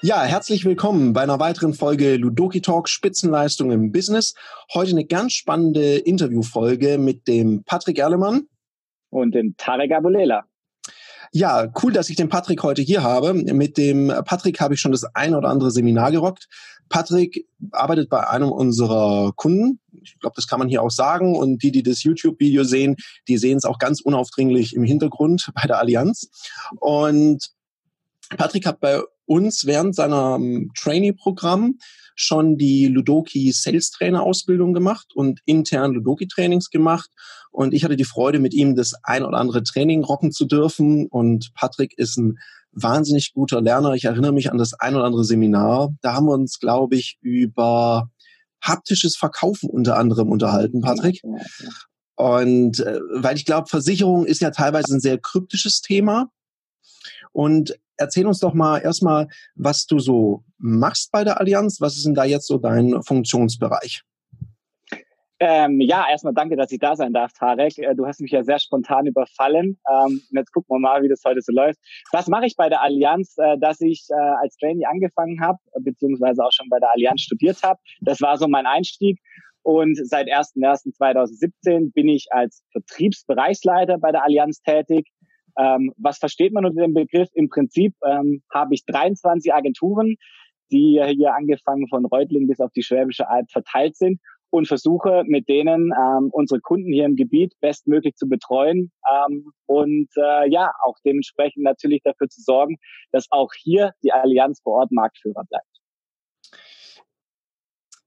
Ja, herzlich willkommen bei einer weiteren Folge Ludoki Talk Spitzenleistung im Business. Heute eine ganz spannende Interviewfolge mit dem Patrick Erlemann und dem Tarek Abulela. Ja, cool, dass ich den Patrick heute hier habe. Mit dem Patrick habe ich schon das ein oder andere Seminar gerockt. Patrick arbeitet bei einem unserer Kunden. Ich glaube, das kann man hier auch sagen. Und die, die das YouTube-Video sehen, die sehen es auch ganz unaufdringlich im Hintergrund bei der Allianz. Und Patrick hat bei uns während seiner ähm, Trainee-Programm schon die Ludoki Sales Trainer Ausbildung gemacht und intern Ludoki Trainings gemacht. Und ich hatte die Freude, mit ihm das ein oder andere Training rocken zu dürfen. Und Patrick ist ein wahnsinnig guter Lerner. Ich erinnere mich an das ein oder andere Seminar. Da haben wir uns, glaube ich, über haptisches Verkaufen unter anderem unterhalten, Patrick. Und äh, weil ich glaube, Versicherung ist ja teilweise ein sehr kryptisches Thema. Und erzähl uns doch mal erstmal, was du so machst bei der Allianz. Was ist denn da jetzt so dein Funktionsbereich? Ähm, ja, erstmal danke, dass ich da sein darf, Tarek. Äh, du hast mich ja sehr spontan überfallen. Ähm, jetzt gucken wir mal, wie das heute so läuft. Was mache ich bei der Allianz? Äh, dass ich äh, als Trainee angefangen habe, beziehungsweise auch schon bei der Allianz studiert habe. Das war so mein Einstieg. Und seit 1.1.2017 bin ich als Vertriebsbereichsleiter bei der Allianz tätig. Ähm, was versteht man unter dem Begriff? Im Prinzip ähm, habe ich 23 Agenturen, die hier angefangen von Reutling bis auf die Schwäbische Alb verteilt sind und versuche mit denen ähm, unsere Kunden hier im Gebiet bestmöglich zu betreuen ähm, und äh, ja auch dementsprechend natürlich dafür zu sorgen, dass auch hier die Allianz vor Ort Marktführer bleibt.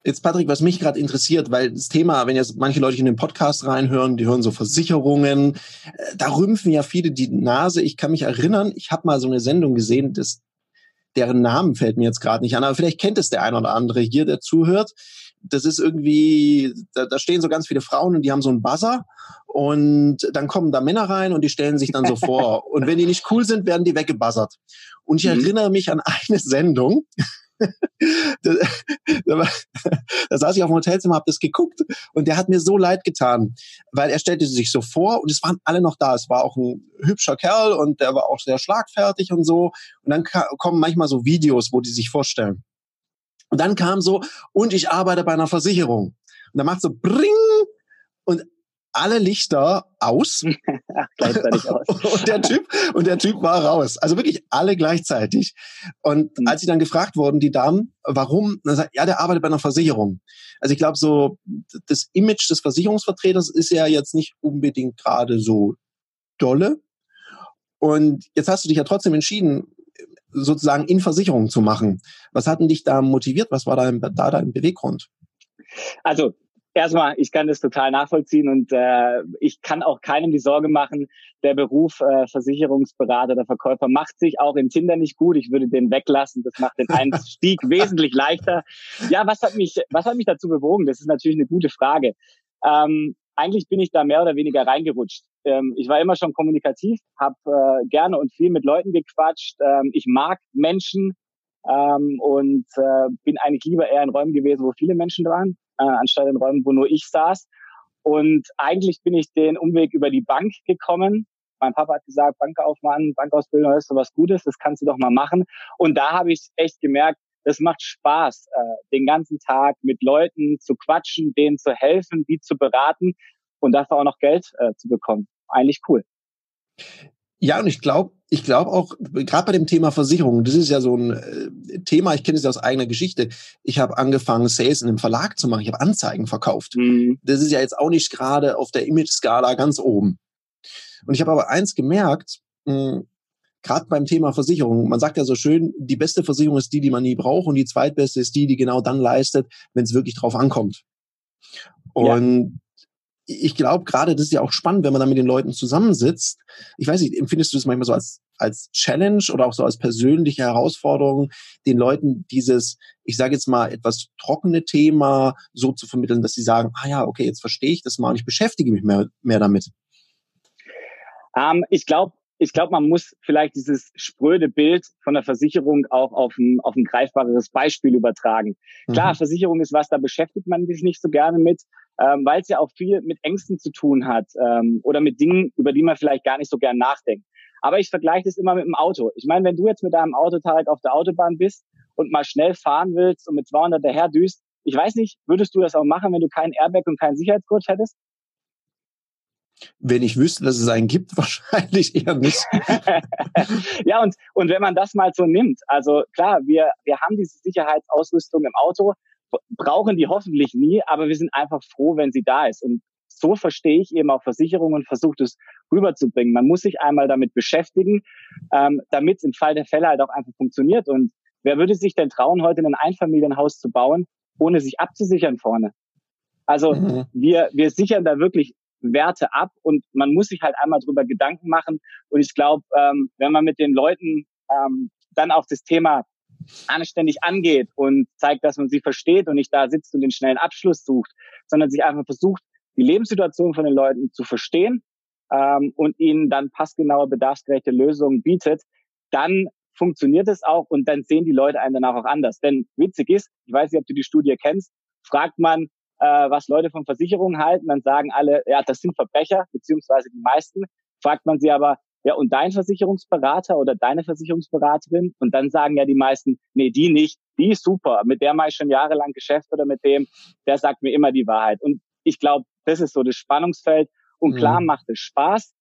Jetzt, Patrick, was mich gerade interessiert, weil das Thema, wenn jetzt manche Leute in den Podcast reinhören, die hören so Versicherungen, äh, da rümpfen ja viele die Nase. Ich kann mich erinnern, ich habe mal so eine Sendung gesehen, das, deren Namen fällt mir jetzt gerade nicht an, aber vielleicht kennt es der ein oder andere hier, der zuhört. Das ist irgendwie, da, da stehen so ganz viele Frauen und die haben so einen Buzzer und dann kommen da Männer rein und die stellen sich dann so vor. Und wenn die nicht cool sind, werden die weggebuzzert. Und ich mhm. erinnere mich an eine Sendung, da, da, da saß ich auf dem Hotelzimmer, habe das geguckt und der hat mir so leid getan, weil er stellte sich so vor und es waren alle noch da. Es war auch ein hübscher Kerl und der war auch sehr schlagfertig und so. Und dann kommen manchmal so Videos, wo die sich vorstellen. Und dann kam so, und ich arbeite bei einer Versicherung. Und dann macht so Bring und alle Lichter aus. gleichzeitig aus. und der Typ, und der Typ war raus. Also wirklich alle gleichzeitig. Und mhm. als sie dann gefragt wurden, die Damen, warum, dann sagt, ja, der arbeitet bei einer Versicherung. Also ich glaube, so, das Image des Versicherungsvertreters ist ja jetzt nicht unbedingt gerade so dolle. Und jetzt hast du dich ja trotzdem entschieden, sozusagen in Versicherung zu machen. Was hat denn dich da motiviert? Was war da, da dein Beweggrund? Also Erstmal, ich kann das total nachvollziehen und äh, ich kann auch keinem die Sorge machen, der Beruf äh, Versicherungsberater oder Verkäufer macht sich auch in Tinder nicht gut. Ich würde den weglassen. Das macht den Einstieg wesentlich leichter. Ja, was hat mich, was hat mich dazu bewogen? Das ist natürlich eine gute Frage. Ähm, eigentlich bin ich da mehr oder weniger reingerutscht. Ähm, ich war immer schon kommunikativ, habe äh, gerne und viel mit Leuten gequatscht. Ähm, ich mag Menschen ähm, und äh, bin eigentlich lieber eher in Räumen gewesen, wo viele Menschen waren äh, anstatt in Räumen, wo nur ich saß. Und eigentlich bin ich den Umweg über die Bank gekommen. Mein Papa hat gesagt, Bankaufmann, Bankausbildung ist so was Gutes, das kannst du doch mal machen. Und da habe ich echt gemerkt, das macht Spaß, äh, den ganzen Tag mit Leuten zu quatschen, denen zu helfen, die zu beraten und dafür auch noch Geld äh, zu bekommen. Eigentlich cool. Ja, und ich glaube, ich glaube auch, gerade bei dem Thema Versicherung, das ist ja so ein äh, Thema, ich kenne es ja aus eigener Geschichte. Ich habe angefangen, Sales in einem Verlag zu machen. Ich habe Anzeigen verkauft. Mhm. Das ist ja jetzt auch nicht gerade auf der Image-Skala ganz oben. Und ich habe aber eins gemerkt, gerade beim Thema Versicherung, man sagt ja so schön, die beste Versicherung ist die, die man nie braucht und die zweitbeste ist die, die genau dann leistet, wenn es wirklich drauf ankommt. Und ich glaube gerade, das ist ja auch spannend, wenn man dann mit den Leuten zusammensitzt. Ich weiß nicht, empfindest du das manchmal so als, als Challenge oder auch so als persönliche Herausforderung, den Leuten dieses, ich sage jetzt mal, etwas trockene Thema so zu vermitteln, dass sie sagen, ah ja, okay, jetzt verstehe ich das mal und ich beschäftige mich mehr, mehr damit? Ähm, ich glaube, ich glaube, man muss vielleicht dieses spröde Bild von der Versicherung auch auf ein, auf ein greifbares Beispiel übertragen. Mhm. Klar, Versicherung ist was, da beschäftigt man sich nicht so gerne mit, ähm, weil es ja auch viel mit Ängsten zu tun hat ähm, oder mit Dingen, über die man vielleicht gar nicht so gern nachdenkt. Aber ich vergleiche das immer mit dem Auto. Ich meine, wenn du jetzt mit deinem Auto, Tarek, auf der Autobahn bist und mal schnell fahren willst und mit 200 daher düst, ich weiß nicht, würdest du das auch machen, wenn du keinen Airbag und keinen Sicherheitsgurt hättest? Wenn ich wüsste, dass es einen gibt, wahrscheinlich eher nicht. ja, und, und wenn man das mal so nimmt, also klar, wir, wir haben diese Sicherheitsausrüstung im Auto, brauchen die hoffentlich nie, aber wir sind einfach froh, wenn sie da ist. Und so verstehe ich eben auch Versicherungen und versuche es rüberzubringen. Man muss sich einmal damit beschäftigen, ähm, damit es im Fall der Fälle halt auch einfach funktioniert. Und wer würde sich denn trauen, heute ein Einfamilienhaus zu bauen, ohne sich abzusichern vorne? Also mhm. wir, wir sichern da wirklich Werte ab und man muss sich halt einmal drüber Gedanken machen. Und ich glaube, ähm, wenn man mit den Leuten ähm, dann auch das Thema anständig angeht und zeigt, dass man sie versteht und nicht da sitzt und den schnellen Abschluss sucht, sondern sich einfach versucht, die Lebenssituation von den Leuten zu verstehen ähm, und ihnen dann passgenaue, bedarfsgerechte Lösungen bietet, dann funktioniert es auch und dann sehen die Leute einen danach auch anders. Denn witzig ist, ich weiß nicht, ob du die Studie kennst, fragt man, äh, was Leute von Versicherungen halten, dann sagen alle, ja, das sind Verbrecher, beziehungsweise die meisten. Fragt man sie aber, ja, und dein Versicherungsberater oder deine Versicherungsberaterin? Und dann sagen ja die meisten, nee, die nicht, die ist super, mit der mache ich schon jahrelang Geschäft oder mit dem, der sagt mir immer die Wahrheit. Und ich glaube, das ist so das Spannungsfeld. Und klar mhm. macht es Spaß,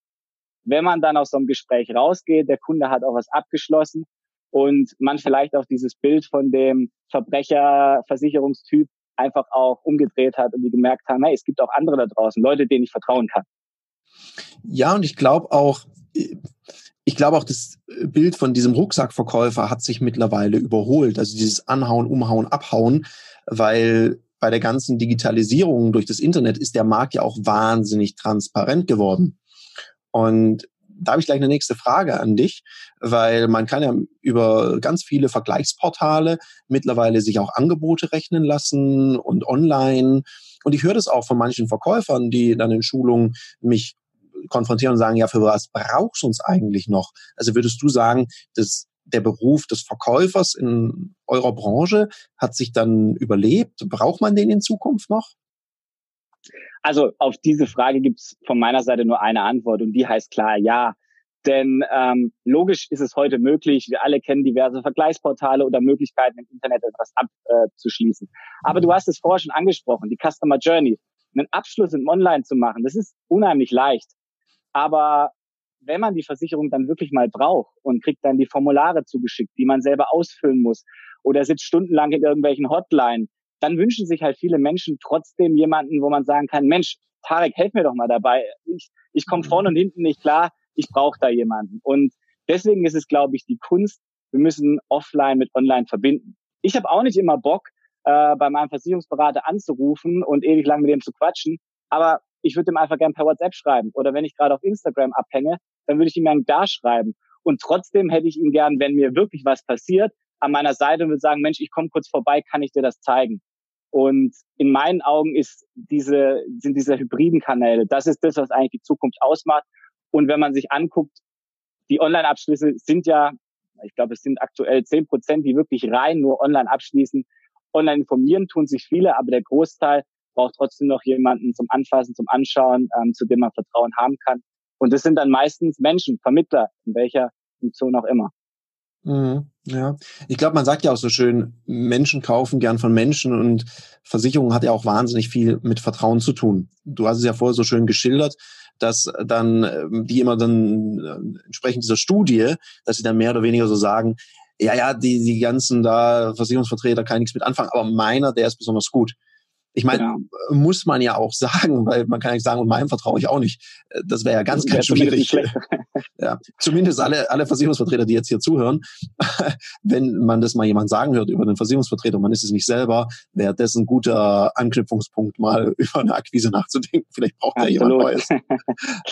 wenn man dann aus so einem Gespräch rausgeht, der Kunde hat auch was abgeschlossen und man vielleicht auch dieses Bild von dem Verbrecherversicherungstyp einfach auch umgedreht hat und die gemerkt haben, hey, es gibt auch andere da draußen, Leute, denen ich vertrauen kann. Ja, und ich glaube auch, ich glaube auch, das Bild von diesem Rucksackverkäufer hat sich mittlerweile überholt. Also dieses Anhauen, Umhauen, Abhauen, weil bei der ganzen Digitalisierung durch das Internet ist der Markt ja auch wahnsinnig transparent geworden. Und da habe ich gleich eine nächste Frage an dich, weil man kann ja über ganz viele Vergleichsportale mittlerweile sich auch Angebote rechnen lassen und online. Und ich höre das auch von manchen Verkäufern, die dann in Schulungen mich konfrontieren und sagen, ja, für was brauchst du uns eigentlich noch? Also würdest du sagen, dass der Beruf des Verkäufers in eurer Branche hat sich dann überlebt? Braucht man den in Zukunft noch? Also auf diese Frage gibt es von meiner Seite nur eine Antwort und die heißt klar ja. Denn ähm, logisch ist es heute möglich, wir alle kennen diverse Vergleichsportale oder Möglichkeiten im Internet etwas abzuschließen. Äh, Aber du hast es vorher schon angesprochen, die Customer Journey. Einen Abschluss im Online zu machen, das ist unheimlich leicht. Aber wenn man die Versicherung dann wirklich mal braucht und kriegt dann die Formulare zugeschickt, die man selber ausfüllen muss oder sitzt stundenlang in irgendwelchen Hotline, dann wünschen sich halt viele Menschen trotzdem jemanden, wo man sagen kann, Mensch, Tarek, helf mir doch mal dabei. Ich, ich komme vorne und hinten nicht klar, ich brauche da jemanden. Und deswegen ist es, glaube ich, die Kunst, wir müssen offline mit online verbinden. Ich habe auch nicht immer Bock, äh, bei meinem Versicherungsberater anzurufen und ewig lang mit dem zu quatschen, aber ich würde ihm einfach gern per WhatsApp schreiben. Oder wenn ich gerade auf Instagram abhänge, dann würde ich ihm gern da schreiben. Und trotzdem hätte ich ihn gern, wenn mir wirklich was passiert, an meiner Seite und würde sagen, Mensch, ich komme kurz vorbei, kann ich dir das zeigen? Und in meinen Augen ist diese, sind diese hybriden Kanäle, das ist das, was eigentlich die Zukunft ausmacht. Und wenn man sich anguckt, die Online-Abschlüsse sind ja, ich glaube, es sind aktuell zehn Prozent, die wirklich rein nur online abschließen. Online informieren tun sich viele, aber der Großteil braucht trotzdem noch jemanden zum Anfassen, zum Anschauen, ähm, zu dem man Vertrauen haben kann. Und das sind dann meistens Menschen, Vermittler, in welcher Funktion auch immer. Mhm, ja, ich glaube, man sagt ja auch so schön, Menschen kaufen gern von Menschen und Versicherung hat ja auch wahnsinnig viel mit Vertrauen zu tun. Du hast es ja vorher so schön geschildert, dass dann die immer dann äh, entsprechend dieser Studie, dass sie dann mehr oder weniger so sagen, ja, ja, die, die ganzen da Versicherungsvertreter kann nichts mit anfangen, aber meiner, der ist besonders gut. Ich meine, genau. muss man ja auch sagen, weil man kann nicht sagen, und meinem vertraue ich auch nicht. Äh, das wäre ja ganz, ganz schwierig. ja, zumindest alle, alle Versicherungsvertreter, die jetzt hier zuhören, wenn man das mal jemand sagen hört über einen Versicherungsvertreter, man ist es nicht selber, wäre das ein guter Anknüpfungspunkt, mal über eine Akquise nachzudenken. Vielleicht braucht ja jemand Neues.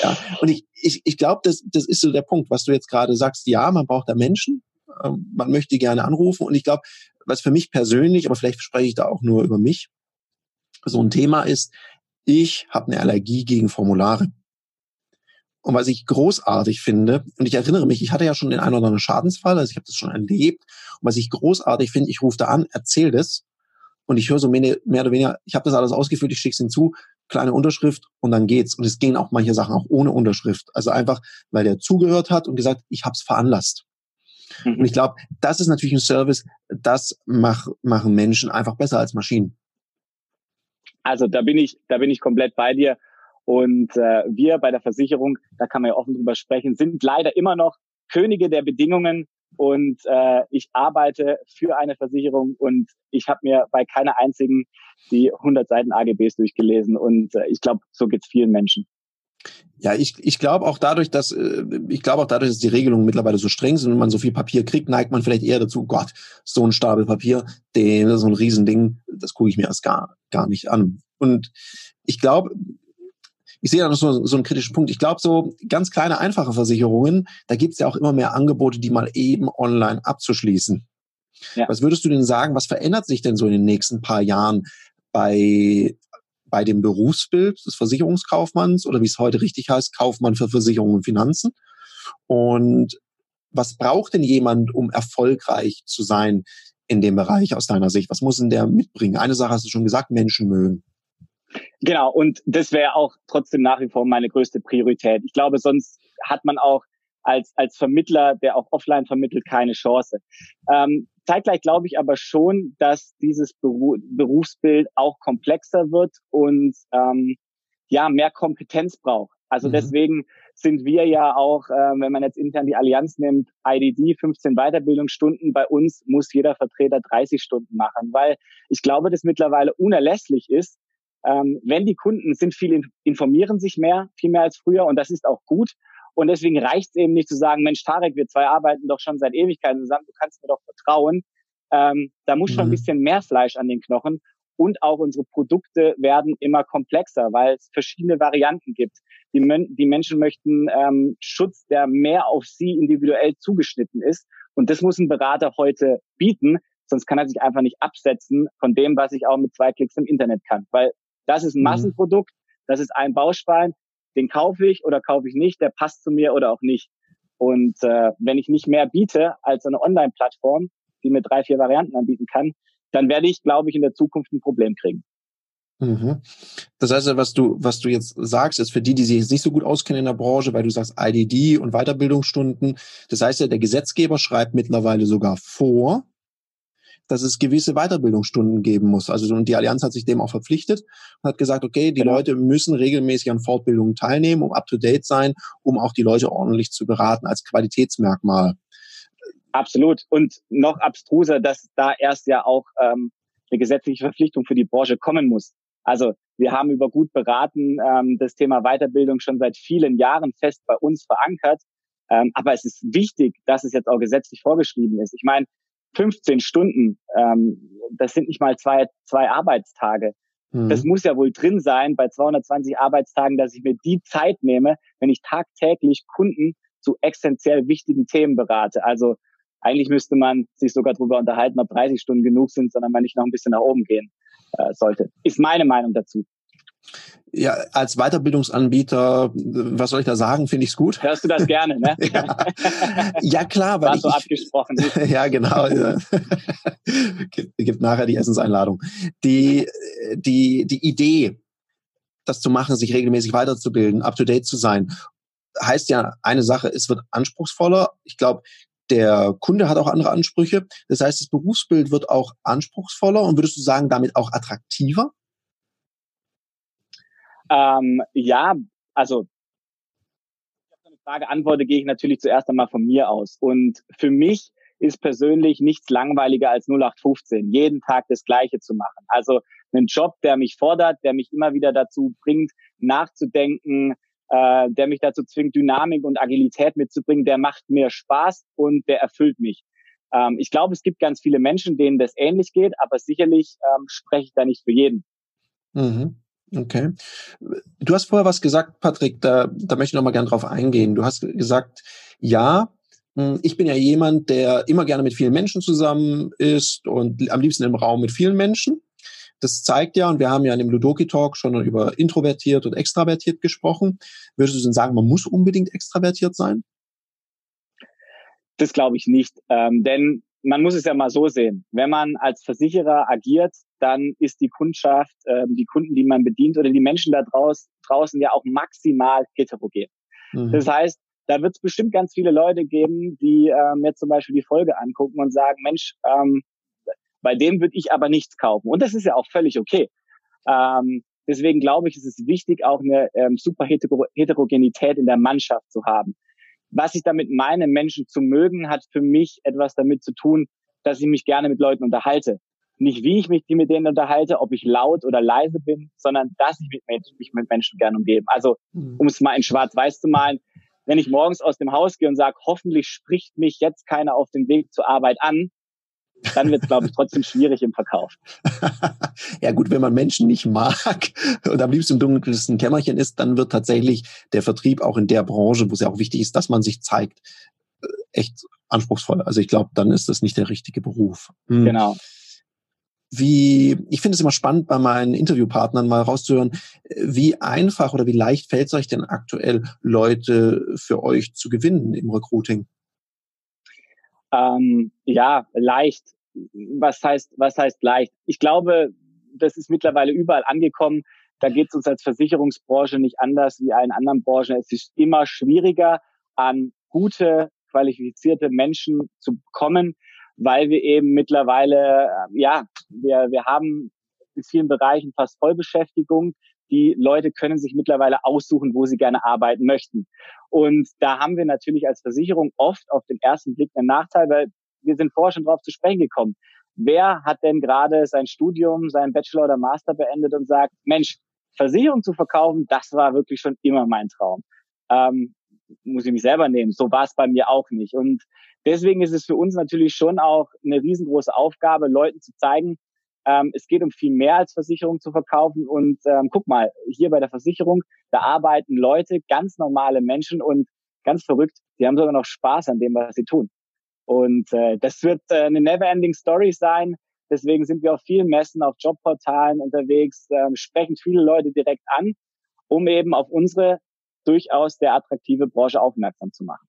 ja. Und ich, ich, ich glaube, das, das ist so der Punkt, was du jetzt gerade sagst. Ja, man braucht da Menschen, ähm, man möchte die gerne anrufen. Und ich glaube, was für mich persönlich, aber vielleicht spreche ich da auch nur über mich, so ein Thema ist, ich habe eine Allergie gegen Formulare. Und was ich großartig finde, und ich erinnere mich, ich hatte ja schon den einen oder anderen Schadensfall, also ich habe das schon erlebt. Und was ich großartig finde, ich rufe da an, erzähle das und ich höre so mehr, mehr oder weniger, ich habe das alles ausgefüllt, ich schicke es hinzu, kleine Unterschrift und dann geht's. Und es gehen auch manche Sachen auch ohne Unterschrift. Also einfach, weil der zugehört hat und gesagt, ich habe es veranlasst. Mhm. Und ich glaube, das ist natürlich ein Service, das mach, machen Menschen einfach besser als Maschinen. Also da bin ich, da bin ich komplett bei dir. Und äh, wir bei der Versicherung, da kann man ja offen drüber sprechen, sind leider immer noch Könige der Bedingungen. Und äh, ich arbeite für eine Versicherung und ich habe mir bei keiner einzigen die 100 Seiten AGBs durchgelesen. Und äh, ich glaube, so geht's vielen Menschen. Ja, ich, ich glaube auch dadurch, dass äh, ich glaube auch dadurch, dass die Regelungen mittlerweile so streng sind und man so viel Papier kriegt, neigt man vielleicht eher dazu, Gott, so ein Stapel Papier, den, so ein Riesending, das gucke ich mir erst gar, gar nicht an. Und ich glaube, ich sehe da noch so, so einen kritischen Punkt. Ich glaube, so ganz kleine, einfache Versicherungen, da gibt es ja auch immer mehr Angebote, die mal eben online abzuschließen. Ja. Was würdest du denn sagen, was verändert sich denn so in den nächsten paar Jahren bei, bei dem Berufsbild des Versicherungskaufmanns oder wie es heute richtig heißt, Kaufmann für Versicherungen und Finanzen? Und was braucht denn jemand, um erfolgreich zu sein in dem Bereich aus deiner Sicht? Was muss denn der mitbringen? Eine Sache hast du schon gesagt, Menschen mögen. Genau, und das wäre auch trotzdem nach wie vor meine größte Priorität. Ich glaube, sonst hat man auch als, als Vermittler, der auch offline vermittelt, keine Chance. Ähm, zeitgleich glaube ich aber schon, dass dieses Beru Berufsbild auch komplexer wird und ähm, ja mehr Kompetenz braucht. Also mhm. deswegen sind wir ja auch, äh, wenn man jetzt intern die Allianz nimmt, IDD 15 Weiterbildungsstunden. Bei uns muss jeder Vertreter 30 Stunden machen, weil ich glaube, dass mittlerweile unerlässlich ist, ähm, wenn die Kunden sind, viel informieren sich mehr, viel mehr als früher und das ist auch gut. Und deswegen reicht es eben nicht zu sagen, Mensch, Tarek, wir zwei arbeiten doch schon seit Ewigkeiten zusammen, du kannst mir doch vertrauen. Ähm, da muss mhm. schon ein mhm. bisschen mehr Fleisch an den Knochen. Und auch unsere Produkte werden immer komplexer, weil es verschiedene Varianten gibt. Die, Men die Menschen möchten ähm, Schutz, der mehr auf sie individuell zugeschnitten ist. Und das muss ein Berater heute bieten, sonst kann er sich einfach nicht absetzen von dem, was ich auch mit zwei Klicks im Internet kann. Weil das ist ein mhm. Massenprodukt, das ist ein Baustein, den kaufe ich oder kaufe ich nicht, der passt zu mir oder auch nicht. Und äh, wenn ich nicht mehr biete als eine Online-Plattform, die mir drei, vier Varianten anbieten kann, dann werde ich, glaube ich, in der Zukunft ein Problem kriegen. Mhm. Das heißt, was du, was du jetzt sagst, ist für die, die sich jetzt nicht so gut auskennen in der Branche, weil du sagst IDD und Weiterbildungsstunden. Das heißt ja, der Gesetzgeber schreibt mittlerweile sogar vor, dass es gewisse Weiterbildungsstunden geben muss. Also und die Allianz hat sich dem auch verpflichtet und hat gesagt, okay, die genau. Leute müssen regelmäßig an Fortbildungen teilnehmen, um up to date sein, um auch die Leute ordentlich zu beraten als Qualitätsmerkmal. Absolut. Und noch abstruser, dass da erst ja auch ähm, eine gesetzliche Verpflichtung für die Branche kommen muss. Also wir haben über gut beraten ähm, das Thema Weiterbildung schon seit vielen Jahren fest bei uns verankert. Ähm, aber es ist wichtig, dass es jetzt auch gesetzlich vorgeschrieben ist. Ich meine, 15 Stunden, ähm, das sind nicht mal zwei, zwei Arbeitstage. Mhm. Das muss ja wohl drin sein bei 220 Arbeitstagen, dass ich mir die Zeit nehme, wenn ich tagtäglich Kunden zu essentiell wichtigen Themen berate. Also eigentlich müsste man sich sogar darüber unterhalten, ob 30 Stunden genug sind, sondern man nicht noch ein bisschen nach oben gehen äh, sollte. Ist meine Meinung dazu. Ja, als Weiterbildungsanbieter, was soll ich da sagen, finde ich es gut. Hörst du das gerne, ne? ja. ja, klar. War so abgesprochen. ja, genau. gibt, gibt nachher die Essenseinladung. Die, die, die Idee, das zu machen, sich regelmäßig weiterzubilden, up-to-date zu sein, heißt ja eine Sache, es wird anspruchsvoller. Ich glaube, der Kunde hat auch andere Ansprüche. Das heißt, das Berufsbild wird auch anspruchsvoller und würdest du sagen, damit auch attraktiver? Ähm, ja, also auf eine Frage antworte, gehe ich natürlich zuerst einmal von mir aus. Und für mich ist persönlich nichts langweiliger als 0815, jeden Tag das Gleiche zu machen. Also einen Job, der mich fordert, der mich immer wieder dazu bringt, nachzudenken, äh, der mich dazu zwingt, Dynamik und Agilität mitzubringen, der macht mir Spaß und der erfüllt mich. Ähm, ich glaube, es gibt ganz viele Menschen, denen das ähnlich geht, aber sicherlich ähm, spreche ich da nicht für jeden. Mhm. Okay. Du hast vorher was gesagt, Patrick, da, da möchte ich noch mal gern drauf eingehen. Du hast gesagt, ja, hm, ich bin ja jemand, der immer gerne mit vielen Menschen zusammen ist und am liebsten im Raum mit vielen Menschen. Das zeigt ja, und wir haben ja in dem Ludoki-Talk schon über introvertiert und extravertiert gesprochen. Würdest du denn sagen, man muss unbedingt extravertiert sein? Das glaube ich nicht. Ähm, denn man muss es ja mal so sehen. Wenn man als Versicherer agiert, dann ist die Kundschaft, ähm, die Kunden, die man bedient oder die Menschen da draus, draußen ja auch maximal heterogen. Mhm. Das heißt, da wird es bestimmt ganz viele Leute geben, die äh, mir zum Beispiel die Folge angucken und sagen, Mensch, ähm, bei dem würde ich aber nichts kaufen. Und das ist ja auch völlig okay. Ähm, deswegen glaube ich, ist es wichtig, auch eine ähm, super Heterogenität in der Mannschaft zu haben. Was ich damit meine, Menschen zu mögen, hat für mich etwas damit zu tun, dass ich mich gerne mit Leuten unterhalte. Nicht wie ich mich mit denen unterhalte, ob ich laut oder leise bin, sondern dass ich mich mit Menschen gerne umgebe. Also, mhm. um es mal in schwarz-weiß zu malen, wenn ich morgens aus dem Haus gehe und sage, hoffentlich spricht mich jetzt keiner auf dem Weg zur Arbeit an, dann wird es, glaube ich, trotzdem schwierig im Verkauf. ja gut, wenn man Menschen nicht mag und am liebsten im dunkelsten Kämmerchen ist, dann wird tatsächlich der Vertrieb auch in der Branche, wo es ja auch wichtig ist, dass man sich zeigt, äh, echt anspruchsvoll. Also ich glaube, dann ist das nicht der richtige Beruf. Hm. Genau wie, ich finde es immer spannend, bei meinen Interviewpartnern mal rauszuhören, wie einfach oder wie leicht fällt es euch denn aktuell, Leute für euch zu gewinnen im Recruiting? Ähm, ja, leicht. Was heißt, was heißt leicht? Ich glaube, das ist mittlerweile überall angekommen. Da geht es uns als Versicherungsbranche nicht anders wie allen anderen Branchen. Es ist immer schwieriger, an gute, qualifizierte Menschen zu kommen weil wir eben mittlerweile, äh, ja, wir, wir haben in vielen Bereichen fast Vollbeschäftigung. Die Leute können sich mittlerweile aussuchen, wo sie gerne arbeiten möchten. Und da haben wir natürlich als Versicherung oft auf den ersten Blick einen Nachteil, weil wir sind vorher schon drauf zu sprechen gekommen. Wer hat denn gerade sein Studium, sein Bachelor oder Master beendet und sagt, Mensch, Versicherung zu verkaufen, das war wirklich schon immer mein Traum. Ähm, muss ich mich selber nehmen. So war es bei mir auch nicht. Und deswegen ist es für uns natürlich schon auch eine riesengroße Aufgabe, Leuten zu zeigen, ähm, es geht um viel mehr als Versicherung zu verkaufen. Und ähm, guck mal, hier bei der Versicherung, da arbeiten Leute, ganz normale Menschen und ganz verrückt, die haben sogar noch Spaß an dem, was sie tun. Und äh, das wird äh, eine never-ending Story sein. Deswegen sind wir auf vielen Messen, auf Jobportalen unterwegs, äh, sprechen viele Leute direkt an, um eben auf unsere durchaus der attraktive Branche aufmerksam zu machen.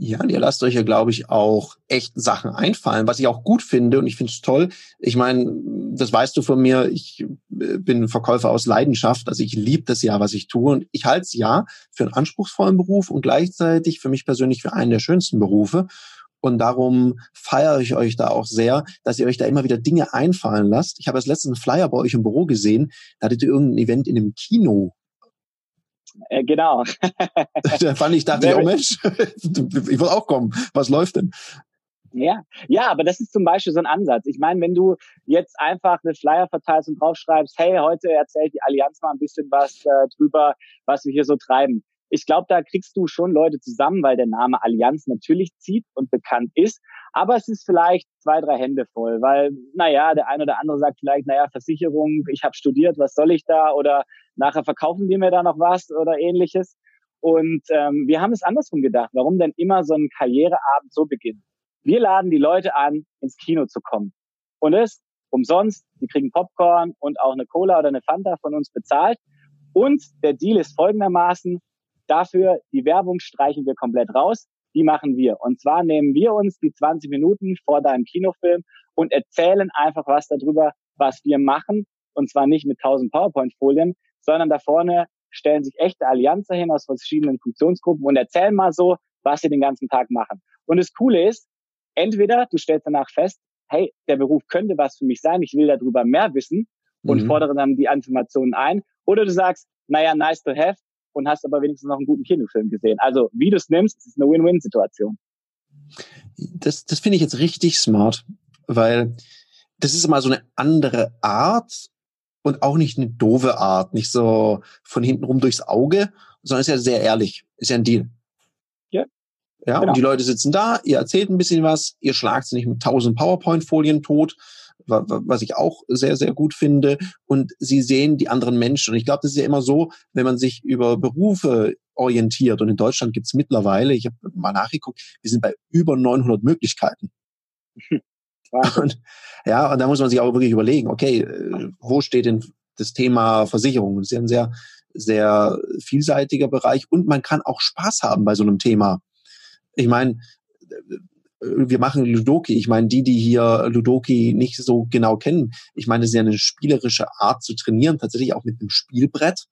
Ja, und ihr lasst euch ja, glaube ich, auch echt Sachen einfallen, was ich auch gut finde und ich finde es toll. Ich meine, das weißt du von mir, ich äh, bin Verkäufer aus Leidenschaft, also ich liebe das ja, was ich tue und ich halte es ja für einen anspruchsvollen Beruf und gleichzeitig für mich persönlich für einen der schönsten Berufe. Und darum feiere ich euch da auch sehr, dass ihr euch da immer wieder Dinge einfallen lasst. Ich habe das letzte Flyer bei euch im Büro gesehen. Da hattet ihr irgendein Event in einem Kino äh, genau. da fand ich, dachte ich, oh Mensch, ich will auch kommen. Was läuft denn? Ja, ja, aber das ist zum Beispiel so ein Ansatz. Ich meine, wenn du jetzt einfach eine Flyer verteilst und draufschreibst, hey, heute erzählt die Allianz mal ein bisschen was äh, drüber, was wir hier so treiben ich glaube, da kriegst du schon Leute zusammen, weil der Name Allianz natürlich zieht und bekannt ist. Aber es ist vielleicht zwei, drei Hände voll, weil, naja, der eine oder andere sagt vielleicht, naja, Versicherung, ich habe studiert, was soll ich da? Oder nachher verkaufen die mir da noch was oder ähnliches. Und ähm, wir haben es andersrum gedacht. Warum denn immer so ein Karriereabend so beginnt? Wir laden die Leute an, ins Kino zu kommen. Und es umsonst. Sie kriegen Popcorn und auch eine Cola oder eine Fanta von uns bezahlt. Und der Deal ist folgendermaßen, Dafür, die Werbung streichen wir komplett raus. Die machen wir. Und zwar nehmen wir uns die 20 Minuten vor deinem Kinofilm und erzählen einfach was darüber, was wir machen. Und zwar nicht mit 1000 PowerPoint-Folien, sondern da vorne stellen sich echte Allianzen hin aus verschiedenen Funktionsgruppen und erzählen mal so, was sie den ganzen Tag machen. Und das Coole ist, entweder du stellst danach fest, hey, der Beruf könnte was für mich sein, ich will darüber mehr wissen und mhm. fordere dann die Informationen ein. Oder du sagst, naja, nice to have, und hast aber wenigstens noch einen guten Kinofilm gesehen. Also wie du es nimmst, es ist eine Win-Win-Situation. Das, das finde ich jetzt richtig smart, weil das ist immer so eine andere Art und auch nicht eine doofe Art, nicht so von hinten rum durchs Auge, sondern ist ja sehr ehrlich, ist ja ein Deal. Ja. Ja, genau. und die Leute sitzen da, ihr erzählt ein bisschen was, ihr schlagt sie nicht mit tausend PowerPoint-Folien tot, was ich auch sehr, sehr gut finde. Und sie sehen die anderen Menschen. Und ich glaube, das ist ja immer so, wenn man sich über Berufe orientiert. Und in Deutschland gibt es mittlerweile, ich habe mal nachgeguckt, wir sind bei über 900 Möglichkeiten. Und, ja, und da muss man sich auch wirklich überlegen, okay, äh, wo steht denn das Thema Versicherung? Das ist ja ein sehr, sehr vielseitiger Bereich und man kann auch Spaß haben bei so einem Thema. Ich meine, wir machen Ludoki. Ich meine, die, die hier Ludoki nicht so genau kennen, ich meine, es ist ja eine spielerische Art zu trainieren, tatsächlich auch mit einem Spielbrett.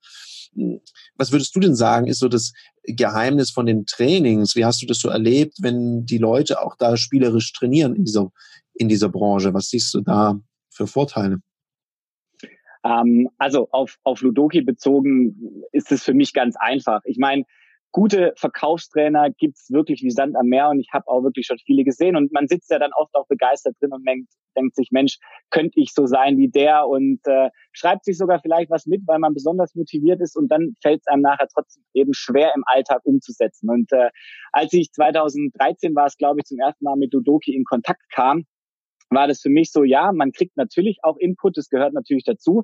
Was würdest du denn sagen, ist so das Geheimnis von den Trainings? Wie hast du das so erlebt, wenn die Leute auch da spielerisch trainieren in dieser, in dieser Branche? Was siehst du da für Vorteile? Ähm, also auf, auf Ludoki bezogen ist es für mich ganz einfach. Ich meine, gute Verkaufstrainer gibt's wirklich wie Sand am Meer und ich habe auch wirklich schon viele gesehen. Und man sitzt ja dann oft auch begeistert drin und denkt, denkt sich, Mensch, könnte ich so sein wie der? Und äh, schreibt sich sogar vielleicht was mit, weil man besonders motiviert ist und dann fällt es einem nachher trotzdem eben schwer im Alltag umzusetzen. Und äh, als ich 2013 war es, glaube ich, zum ersten Mal mit Dudoki in Kontakt kam, war das für mich so, ja, man kriegt natürlich auch Input, das gehört natürlich dazu,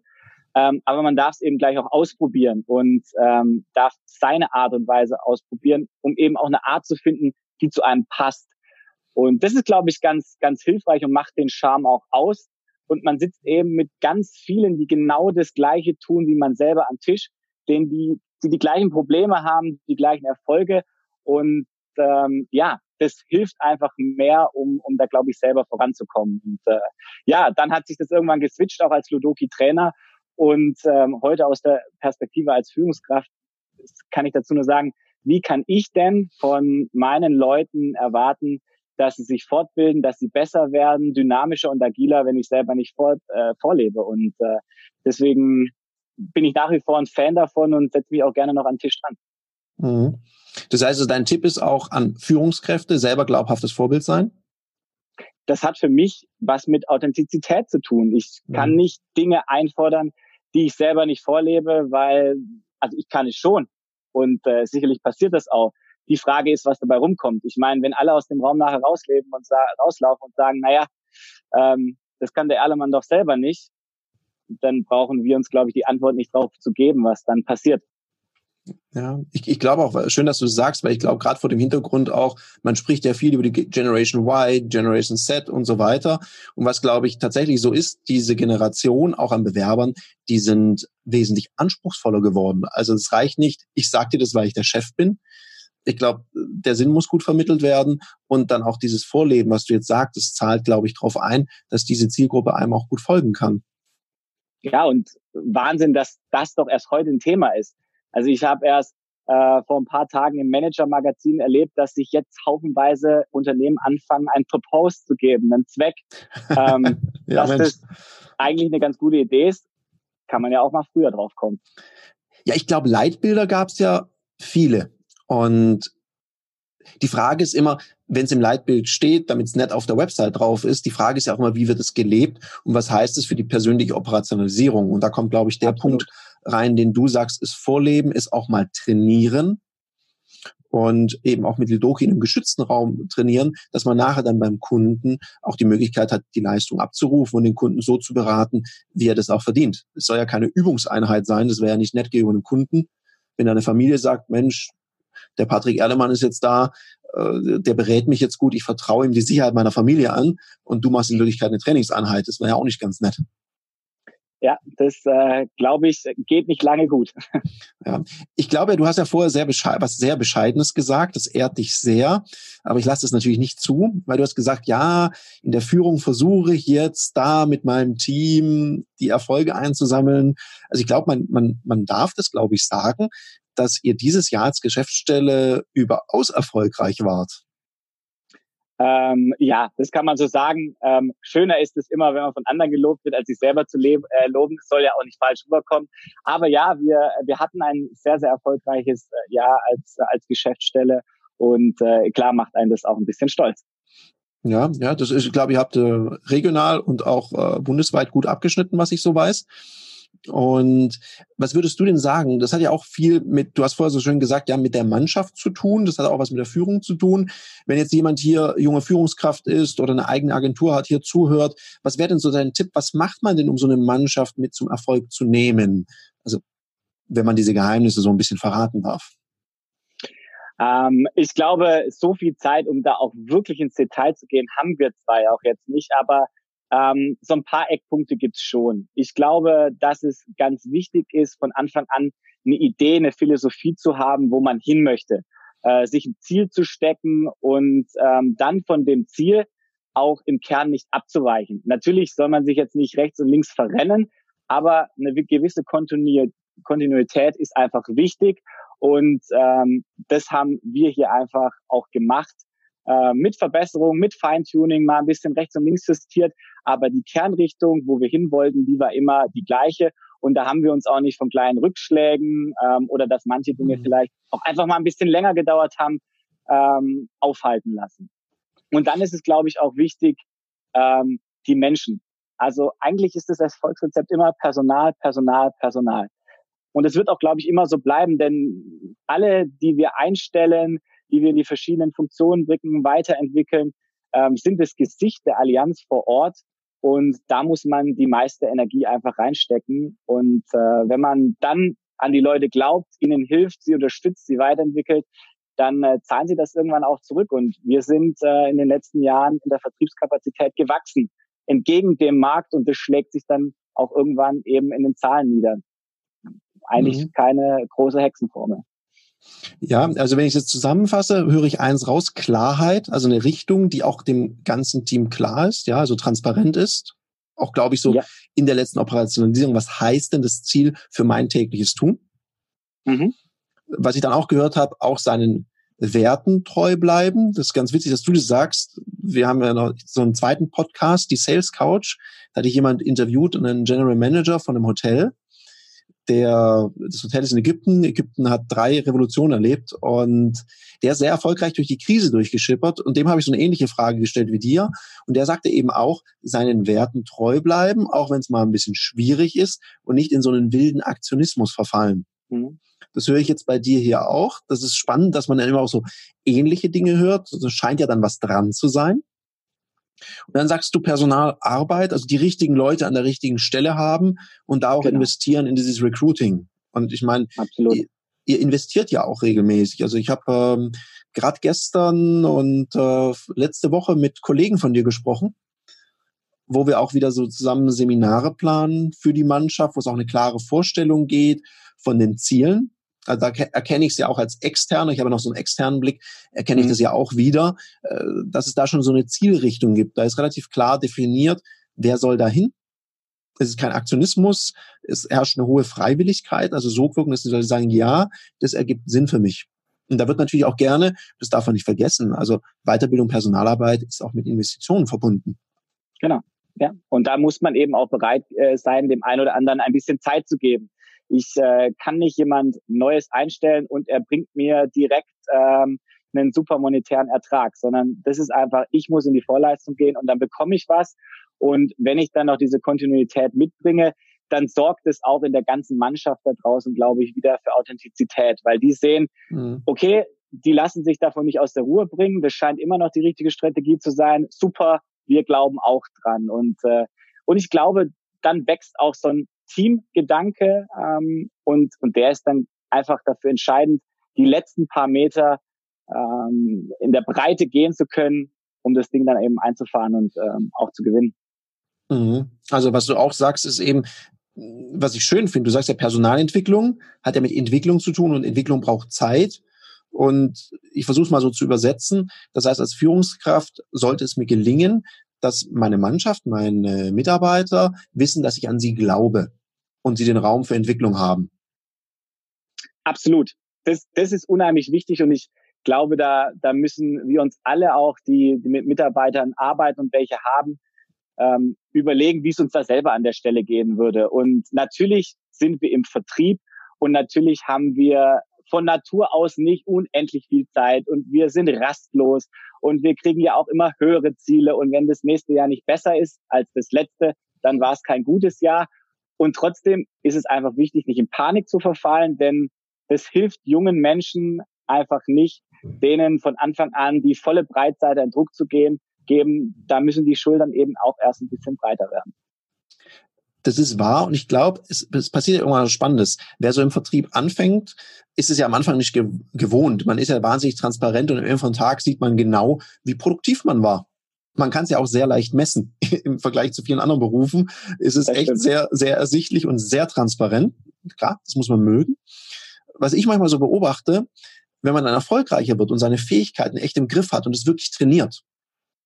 ähm, aber man darf es eben gleich auch ausprobieren und ähm, darf seine Art und Weise ausprobieren, um eben auch eine Art zu finden, die zu einem passt. Und das ist, glaube ich, ganz, ganz hilfreich und macht den Charme auch aus. Und man sitzt eben mit ganz vielen, die genau das Gleiche tun wie man selber am Tisch, denen die, die die gleichen Probleme haben, die gleichen Erfolge. Und ähm, ja, das hilft einfach mehr, um, um da, glaube ich, selber voranzukommen. Und äh, ja, dann hat sich das irgendwann geswitcht, auch als Ludoki-Trainer. Und ähm, heute aus der Perspektive als Führungskraft kann ich dazu nur sagen, wie kann ich denn von meinen Leuten erwarten, dass sie sich fortbilden, dass sie besser werden, dynamischer und agiler, wenn ich selber nicht vor, äh, vorlebe. Und äh, deswegen bin ich nach wie vor ein Fan davon und setze mich auch gerne noch an den Tisch dran. Mhm. Das heißt, also dein Tipp ist auch an Führungskräfte, selber glaubhaftes Vorbild sein? Das hat für mich was mit Authentizität zu tun. Ich kann mhm. nicht Dinge einfordern, die ich selber nicht vorlebe, weil, also ich kann es schon. Und äh, sicherlich passiert das auch. Die Frage ist, was dabei rumkommt. Ich meine, wenn alle aus dem Raum nachher rausleben und rauslaufen und sagen, naja, ähm, das kann der Erlemann doch selber nicht, dann brauchen wir uns, glaube ich, die Antwort nicht drauf zu geben, was dann passiert. Ja, ich, ich glaube auch, schön, dass du es sagst, weil ich glaube, gerade vor dem Hintergrund auch, man spricht ja viel über die Generation Y, Generation Z und so weiter. Und was, glaube ich, tatsächlich so ist, diese Generation auch an Bewerbern, die sind wesentlich anspruchsvoller geworden. Also es reicht nicht, ich sag dir das, weil ich der Chef bin. Ich glaube, der Sinn muss gut vermittelt werden und dann auch dieses Vorleben, was du jetzt sagst, das zahlt, glaube ich, darauf ein, dass diese Zielgruppe einem auch gut folgen kann. Ja, und Wahnsinn, dass das doch erst heute ein Thema ist. Also ich habe erst äh, vor ein paar Tagen im Manager-Magazin erlebt, dass sich jetzt haufenweise Unternehmen anfangen, ein Propose zu geben, einen Zweck. Ähm, ja, dass das eigentlich eine ganz gute Idee ist, kann man ja auch mal früher drauf kommen. Ja, ich glaube, Leitbilder gab es ja viele. Und die Frage ist immer, wenn es im Leitbild steht, damit es nett auf der Website drauf ist, die Frage ist ja auch immer, wie wird es gelebt und was heißt es für die persönliche Operationalisierung? Und da kommt, glaube ich, der Absolut. Punkt rein, den du sagst, ist Vorleben, ist auch mal trainieren und eben auch mit Lidoki in einem geschützten Raum trainieren, dass man nachher dann beim Kunden auch die Möglichkeit hat, die Leistung abzurufen und den Kunden so zu beraten, wie er das auch verdient. Es soll ja keine Übungseinheit sein, das wäre ja nicht nett gegenüber einem Kunden. Wenn eine Familie sagt, Mensch, der Patrick Erlemann ist jetzt da, äh, der berät mich jetzt gut, ich vertraue ihm die Sicherheit meiner Familie an und du machst in Wirklichkeit eine Trainingseinheit. Das wäre ja auch nicht ganz nett. Ja, das äh, glaube ich geht nicht lange gut. Ja, ich glaube, du hast ja vorher sehr was sehr Bescheidenes gesagt. Das ehrt dich sehr, aber ich lasse das natürlich nicht zu, weil du hast gesagt, ja, in der Führung versuche ich jetzt da mit meinem Team die Erfolge einzusammeln. Also ich glaube, man man man darf das, glaube ich, sagen dass ihr dieses Jahr als Geschäftsstelle überaus erfolgreich wart. Ähm, ja, das kann man so sagen. Ähm, schöner ist es immer, wenn man von anderen gelobt wird, als sich selber zu leben, äh, loben. Das soll ja auch nicht falsch rüberkommen. Aber ja, wir, wir hatten ein sehr, sehr erfolgreiches äh, Jahr als, als Geschäftsstelle. Und äh, klar macht einen das auch ein bisschen stolz. Ja, ja, das ist, ich glaube, ihr habt äh, regional und auch äh, bundesweit gut abgeschnitten, was ich so weiß. Und was würdest du denn sagen? Das hat ja auch viel mit, du hast vorher so schön gesagt, ja, mit der Mannschaft zu tun. Das hat auch was mit der Führung zu tun. Wenn jetzt jemand hier junge Führungskraft ist oder eine eigene Agentur hat, hier zuhört, was wäre denn so dein Tipp? Was macht man denn, um so eine Mannschaft mit zum Erfolg zu nehmen? Also, wenn man diese Geheimnisse so ein bisschen verraten darf. Ähm, ich glaube, so viel Zeit, um da auch wirklich ins Detail zu gehen, haben wir zwar auch jetzt nicht, aber ähm, so ein paar Eckpunkte gibt's schon. Ich glaube, dass es ganz wichtig ist, von Anfang an eine Idee, eine Philosophie zu haben, wo man hin möchte, äh, sich ein Ziel zu stecken und ähm, dann von dem Ziel auch im Kern nicht abzuweichen. Natürlich soll man sich jetzt nicht rechts und links verrennen, aber eine gewisse Kontinuität ist einfach wichtig und ähm, das haben wir hier einfach auch gemacht. Äh, mit Verbesserung, mit Feintuning, mal ein bisschen rechts und links justiert. Aber die Kernrichtung, wo wir hin wollten, die war immer die gleiche. Und da haben wir uns auch nicht von kleinen Rückschlägen ähm, oder dass manche Dinge mhm. vielleicht auch einfach mal ein bisschen länger gedauert haben, ähm, aufhalten lassen. Und dann ist es, glaube ich, auch wichtig, ähm, die Menschen. Also eigentlich ist das Erfolgsrezept immer Personal, Personal, Personal. Und es wird auch, glaube ich, immer so bleiben, denn alle, die wir einstellen, die wir die verschiedenen Funktionen bringen, weiterentwickeln, ähm, sind das Gesicht der Allianz vor Ort. Und da muss man die meiste Energie einfach reinstecken. Und äh, wenn man dann an die Leute glaubt, ihnen hilft, sie unterstützt, sie weiterentwickelt, dann äh, zahlen sie das irgendwann auch zurück. Und wir sind äh, in den letzten Jahren in der Vertriebskapazität gewachsen, entgegen dem Markt. Und das schlägt sich dann auch irgendwann eben in den Zahlen nieder eigentlich mhm. keine große Hexenformel. Ja, also wenn ich es zusammenfasse, höre ich eins raus, Klarheit, also eine Richtung, die auch dem ganzen Team klar ist, ja, also transparent ist. Auch, glaube ich, so ja. in der letzten Operationalisierung, was heißt denn das Ziel für mein tägliches Tun? Mhm. Was ich dann auch gehört habe, auch seinen Werten treu bleiben. Das ist ganz witzig, dass du das sagst. Wir haben ja noch so einen zweiten Podcast, die Sales Couch. Da hatte ich jemand interviewt, einen General Manager von einem Hotel der, das Hotel ist in Ägypten. Ägypten hat drei Revolutionen erlebt und der ist sehr erfolgreich durch die Krise durchgeschippert und dem habe ich so eine ähnliche Frage gestellt wie dir und der sagte eben auch, seinen Werten treu bleiben, auch wenn es mal ein bisschen schwierig ist und nicht in so einen wilden Aktionismus verfallen. Mhm. Das höre ich jetzt bei dir hier auch. Das ist spannend, dass man dann immer auch so ähnliche Dinge hört. Das scheint ja dann was dran zu sein. Und dann sagst du Personalarbeit, also die richtigen Leute an der richtigen Stelle haben und da auch genau. investieren in dieses Recruiting. Und ich meine, ihr, ihr, investiert ja auch regelmäßig. Also ich habe ähm, gerade gestern und äh, letzte Woche mit Kollegen von dir gesprochen, wo wir auch wieder so zusammen Seminare planen für die Mannschaft, wo es auch eine klare Vorstellung geht von den Zielen. Also da erkenne ich es ja auch als externer, ich habe noch so einen externen Blick, erkenne ich mhm. das ja auch wieder, äh, dass es da schon so eine Zielrichtung gibt. Da ist relativ klar definiert, wer soll da hin. Es ist kein Aktionismus, es herrscht eine hohe Freiwilligkeit, also so wirken, dass die Leute sagen, ja, das ergibt Sinn für mich. Und da wird natürlich auch gerne, das darf man nicht vergessen, also Weiterbildung, Personalarbeit ist auch mit Investitionen verbunden. Genau, ja. Und da muss man eben auch bereit äh, sein, dem einen oder anderen ein bisschen Zeit zu geben. Ich äh, kann nicht jemand Neues einstellen und er bringt mir direkt ähm, einen super monetären Ertrag, sondern das ist einfach, ich muss in die Vorleistung gehen und dann bekomme ich was. Und wenn ich dann noch diese Kontinuität mitbringe, dann sorgt es auch in der ganzen Mannschaft da draußen, glaube ich, wieder für Authentizität, weil die sehen, mhm. okay, die lassen sich davon nicht aus der Ruhe bringen. Das scheint immer noch die richtige Strategie zu sein. Super, wir glauben auch dran. Und, äh, und ich glaube, dann wächst auch so ein Teamgedanke ähm, und, und der ist dann einfach dafür entscheidend, die letzten paar Meter ähm, in der Breite gehen zu können, um das Ding dann eben einzufahren und ähm, auch zu gewinnen. Mhm. Also was du auch sagst, ist eben, was ich schön finde, du sagst ja Personalentwicklung hat ja mit Entwicklung zu tun und Entwicklung braucht Zeit. Und ich versuche es mal so zu übersetzen. Das heißt, als Führungskraft sollte es mir gelingen, dass meine Mannschaft, meine Mitarbeiter wissen, dass ich an sie glaube und sie den Raum für Entwicklung haben. Absolut. Das, das ist unheimlich wichtig und ich glaube, da, da müssen wir uns alle auch, die, die mit Mitarbeitern arbeiten und welche haben, ähm, überlegen, wie es uns da selber an der Stelle gehen würde. Und natürlich sind wir im Vertrieb und natürlich haben wir von Natur aus nicht unendlich viel Zeit und wir sind rastlos und wir kriegen ja auch immer höhere Ziele und wenn das nächste Jahr nicht besser ist als das letzte, dann war es kein gutes Jahr. Und trotzdem ist es einfach wichtig, nicht in Panik zu verfallen, denn das hilft jungen Menschen einfach nicht, denen von Anfang an die volle Breitseite an Druck zu gehen, geben. Da müssen die Schultern eben auch erst ein bisschen breiter werden. Das ist wahr und ich glaube, es, es passiert irgendwas Spannendes. Wer so im Vertrieb anfängt, ist es ja am Anfang nicht ge gewohnt. Man ist ja wahnsinnig transparent und am Ende Tag sieht man genau, wie produktiv man war. Man kann es ja auch sehr leicht messen. Im Vergleich zu vielen anderen Berufen ist es echt sehr, sehr ersichtlich und sehr transparent. Klar, das muss man mögen. Was ich manchmal so beobachte, wenn man dann erfolgreicher wird und seine Fähigkeiten echt im Griff hat und es wirklich trainiert,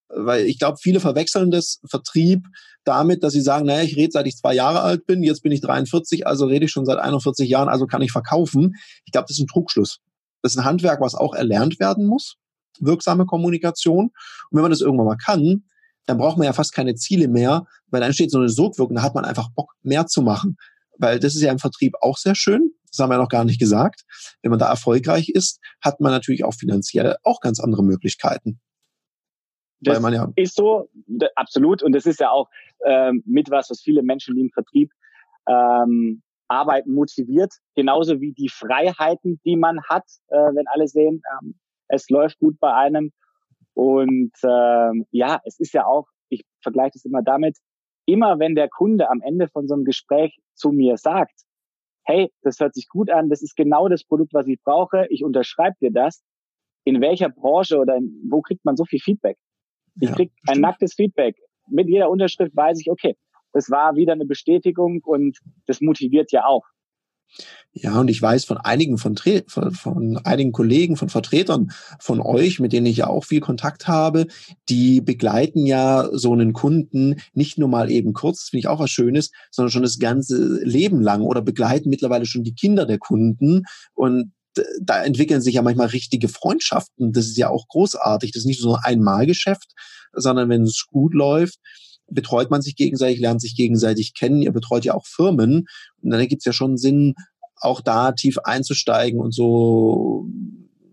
weil ich glaube, viele verwechseln das Vertrieb damit, dass sie sagen, naja, ich rede seit ich zwei Jahre alt bin, jetzt bin ich 43, also rede ich schon seit 41 Jahren, also kann ich verkaufen. Ich glaube, das ist ein Trugschluss. Das ist ein Handwerk, was auch erlernt werden muss, wirksame Kommunikation. Und wenn man das irgendwann mal kann, dann braucht man ja fast keine Ziele mehr, weil dann steht so eine Sogwirkung, da hat man einfach Bock, mehr zu machen. Weil das ist ja im Vertrieb auch sehr schön. Das haben wir noch gar nicht gesagt. Wenn man da erfolgreich ist, hat man natürlich auch finanziell auch ganz andere Möglichkeiten. Das Weil man ja ist so, absolut. Und das ist ja auch ähm, mit was, was viele Menschen, die im Vertrieb ähm, arbeiten, motiviert. Genauso wie die Freiheiten, die man hat, äh, wenn alle sehen, ähm, es läuft gut bei einem. Und ähm, ja, es ist ja auch, ich vergleiche das immer damit, immer wenn der Kunde am Ende von so einem Gespräch zu mir sagt, hey, das hört sich gut an, das ist genau das Produkt, was ich brauche, ich unterschreibe dir das, in welcher Branche oder in, wo kriegt man so viel Feedback? Ich ja, krieg ein stimmt. nacktes Feedback. Mit jeder Unterschrift weiß ich, okay, das war wieder eine Bestätigung und das motiviert ja auch. Ja, und ich weiß von einigen von, von, von, einigen Kollegen, von Vertretern von euch, mit denen ich ja auch viel Kontakt habe, die begleiten ja so einen Kunden nicht nur mal eben kurz, das finde ich auch was Schönes, sondern schon das ganze Leben lang oder begleiten mittlerweile schon die Kinder der Kunden und da entwickeln sich ja manchmal richtige Freundschaften. Das ist ja auch großartig. Das ist nicht so ein Einmalgeschäft, sondern wenn es gut läuft, betreut man sich gegenseitig, lernt sich gegenseitig kennen. Ihr betreut ja auch Firmen. Und dann gibt es ja schon Sinn, auch da tief einzusteigen und so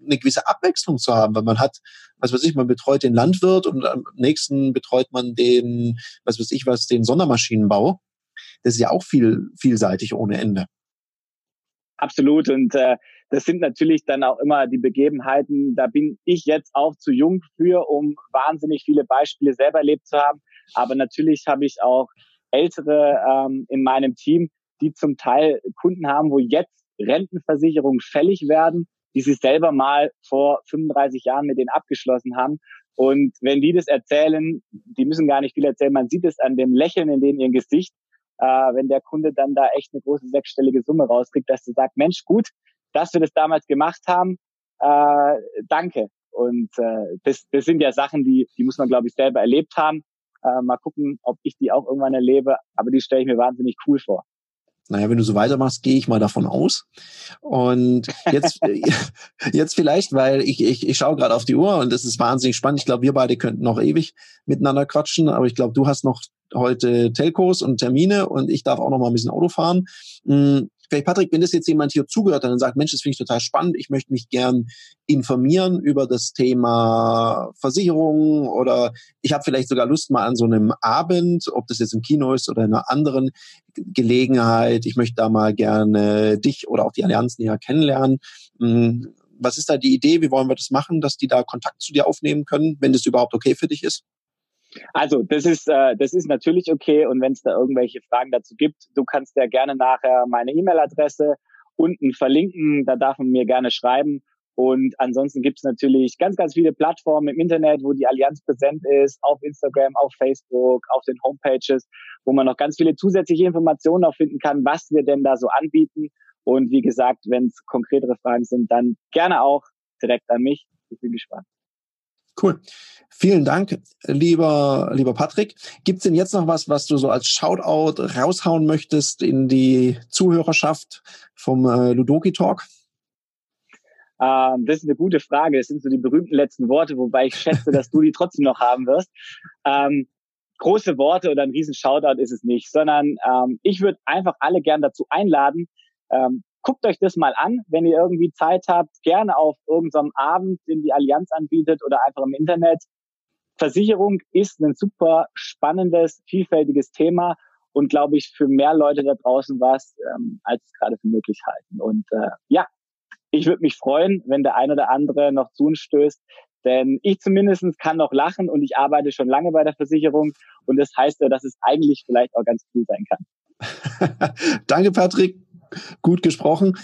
eine gewisse Abwechslung zu haben, weil man hat, was weiß ich, man betreut den Landwirt und am nächsten betreut man den, was weiß ich was, den Sondermaschinenbau. Das ist ja auch viel, vielseitig ohne Ende. Absolut. Und äh, das sind natürlich dann auch immer die Begebenheiten. Da bin ich jetzt auch zu jung für, um wahnsinnig viele Beispiele selber erlebt zu haben. Aber natürlich habe ich auch ältere ähm, in meinem Team, die zum Teil Kunden haben, wo jetzt Rentenversicherungen fällig werden, die sie selber mal vor 35 Jahren mit denen abgeschlossen haben. Und wenn die das erzählen, die müssen gar nicht viel erzählen, man sieht es an dem Lächeln in denen ihr Gesicht, äh, wenn der Kunde dann da echt eine große sechsstellige Summe rauskriegt, dass du sagst, Mensch, gut, dass wir das damals gemacht haben, äh, danke. Und äh, das, das sind ja Sachen, die, die muss man, glaube ich, selber erlebt haben. Äh, mal gucken, ob ich die auch irgendwann erlebe, aber die stelle ich mir wahnsinnig cool vor. Naja, wenn du so weitermachst, gehe ich mal davon aus. Und jetzt, jetzt vielleicht, weil ich, ich, ich schaue gerade auf die Uhr und das ist wahnsinnig spannend. Ich glaube, wir beide könnten noch ewig miteinander quatschen, aber ich glaube, du hast noch heute Telcos und Termine und ich darf auch noch mal ein bisschen Auto fahren. Vielleicht, Patrick, wenn das jetzt jemand hier zugehört hat und sagt, Mensch, das finde ich total spannend, ich möchte mich gern informieren über das Thema Versicherung oder ich habe vielleicht sogar Lust mal an so einem Abend, ob das jetzt im Kino ist oder in einer anderen Gelegenheit, ich möchte da mal gerne dich oder auch die Allianz näher kennenlernen. Hm, was ist da die Idee? Wie wollen wir das machen, dass die da Kontakt zu dir aufnehmen können, wenn das überhaupt okay für dich ist? Also das ist äh, das ist natürlich okay und wenn es da irgendwelche Fragen dazu gibt, du kannst ja gerne nachher meine E-Mail-Adresse unten verlinken, da darf man mir gerne schreiben. Und ansonsten gibt es natürlich ganz, ganz viele Plattformen im Internet, wo die Allianz präsent ist, auf Instagram, auf Facebook, auf den Homepages, wo man noch ganz viele zusätzliche Informationen auch finden kann, was wir denn da so anbieten. Und wie gesagt, wenn es konkretere Fragen sind, dann gerne auch direkt an mich. Ich bin gespannt. Cool. Vielen Dank, lieber, lieber Patrick. Gibt's denn jetzt noch was, was du so als Shoutout raushauen möchtest in die Zuhörerschaft vom äh, Ludoki Talk? Ähm, das ist eine gute Frage. Das sind so die berühmten letzten Worte, wobei ich schätze, dass du die trotzdem noch haben wirst. Ähm, große Worte oder ein riesen Shoutout ist es nicht, sondern ähm, ich würde einfach alle gern dazu einladen, ähm, guckt euch das mal an, wenn ihr irgendwie Zeit habt, gerne auf irgendeinem Abend, den die Allianz anbietet oder einfach im Internet. Versicherung ist ein super spannendes, vielfältiges Thema und glaube ich für mehr Leute da draußen was, ähm, als es gerade für möglich halten. Und äh, ja, ich würde mich freuen, wenn der ein oder andere noch zu uns stößt, denn ich zumindest kann noch lachen und ich arbeite schon lange bei der Versicherung und das heißt ja, dass es eigentlich vielleicht auch ganz cool sein kann. Danke, Patrick. Gut gesprochen.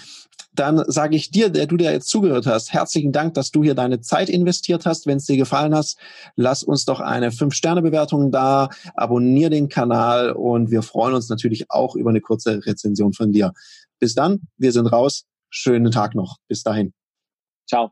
Dann sage ich dir, der du dir jetzt zugehört hast, herzlichen Dank, dass du hier deine Zeit investiert hast. Wenn es dir gefallen hat, lass uns doch eine 5-Sterne-Bewertung da, abonnier den Kanal und wir freuen uns natürlich auch über eine kurze Rezension von dir. Bis dann, wir sind raus. Schönen Tag noch. Bis dahin. Ciao.